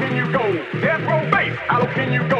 can you go? Death row bass, how low can you go?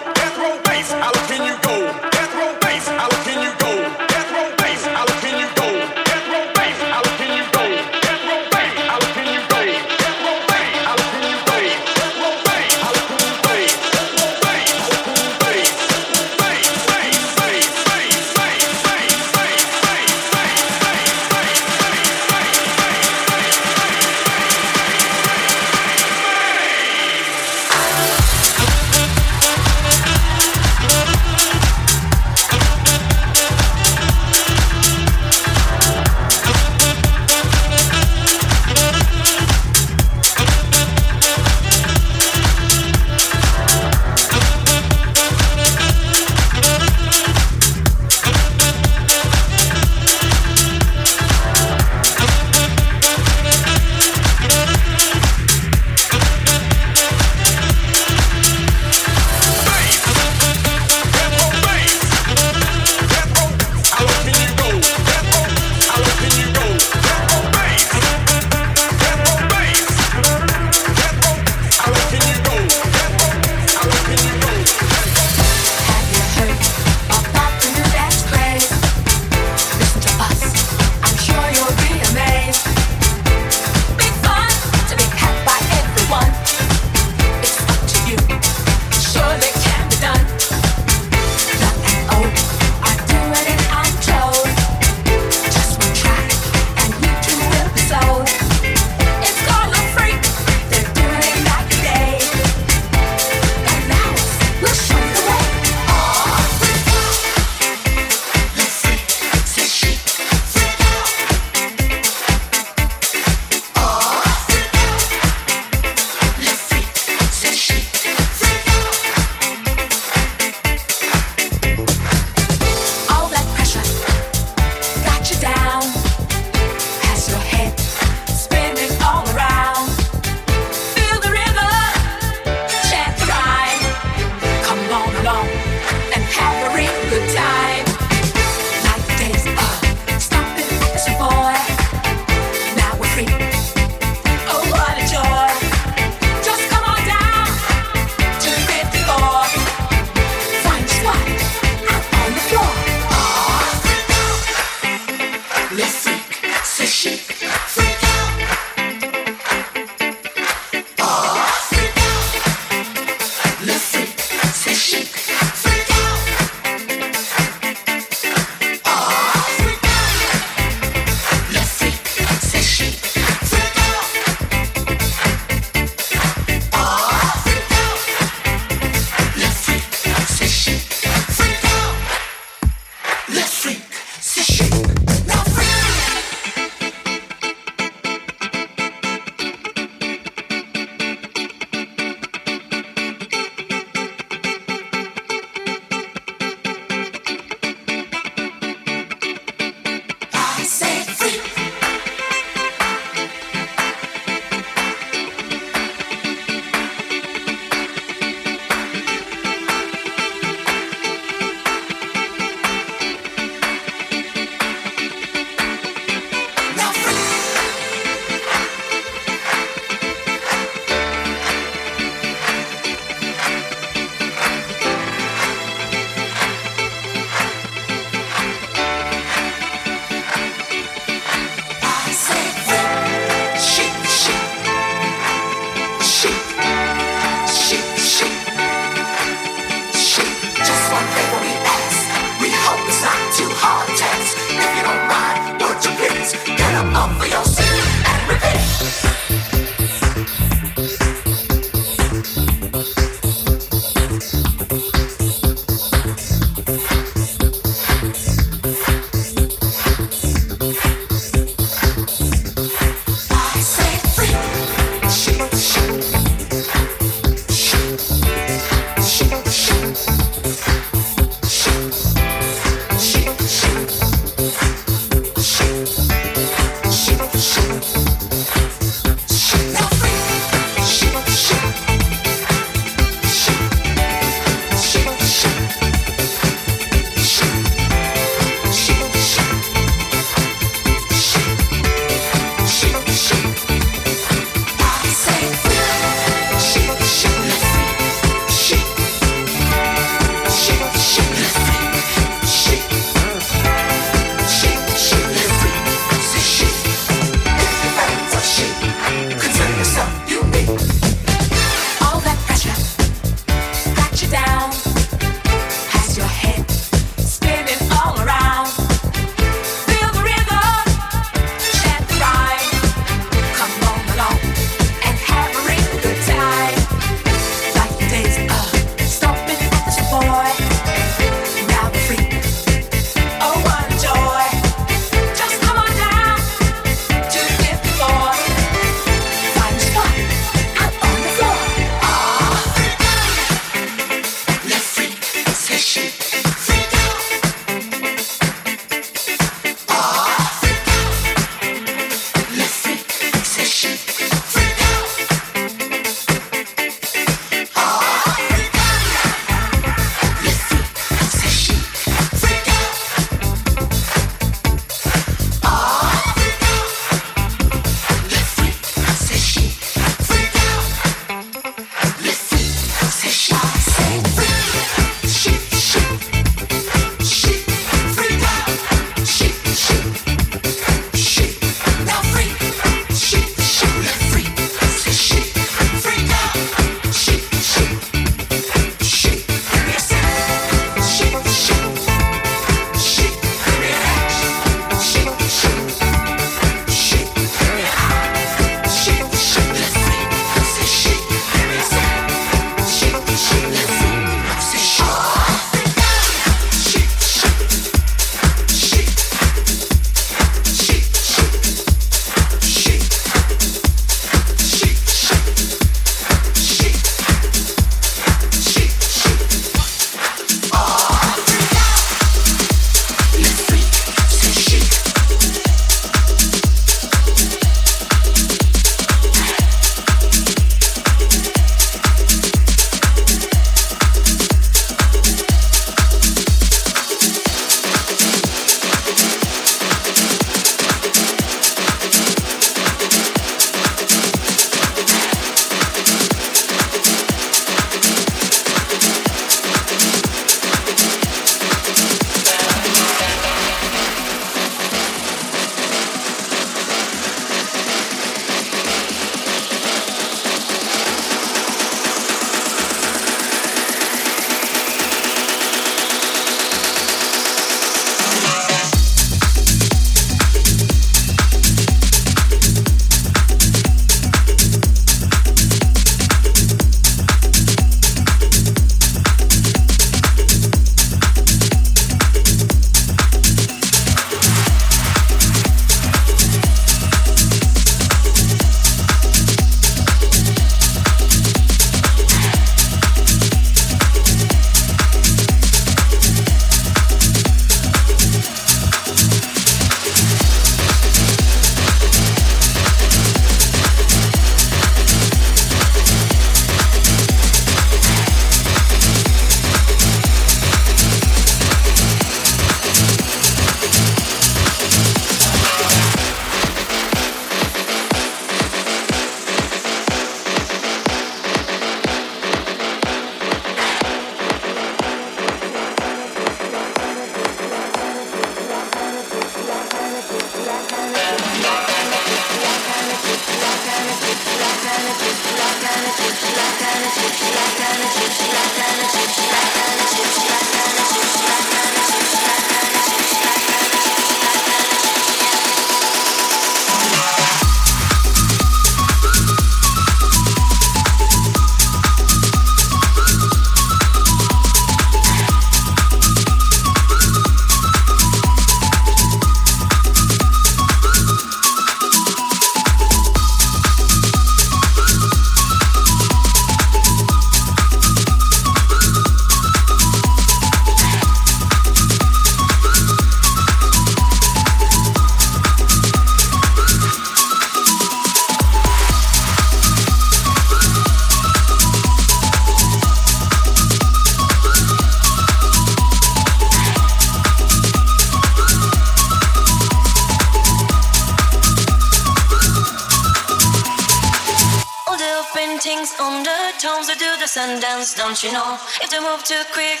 Don't you know? If they move too quick,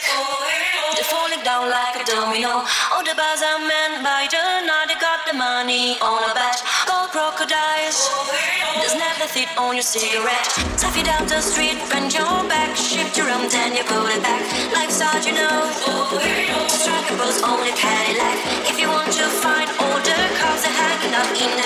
they're falling down like a domino. All the bars are men by the night, they got the money on a bet. Gold crocodiles, there's never fit on your cigarette. Stuff it down the street, bend your back, shift your arm, then you put it back. Life's hard, you know. Striker was only Cadillac. If you want to find all the cars that hanging up in the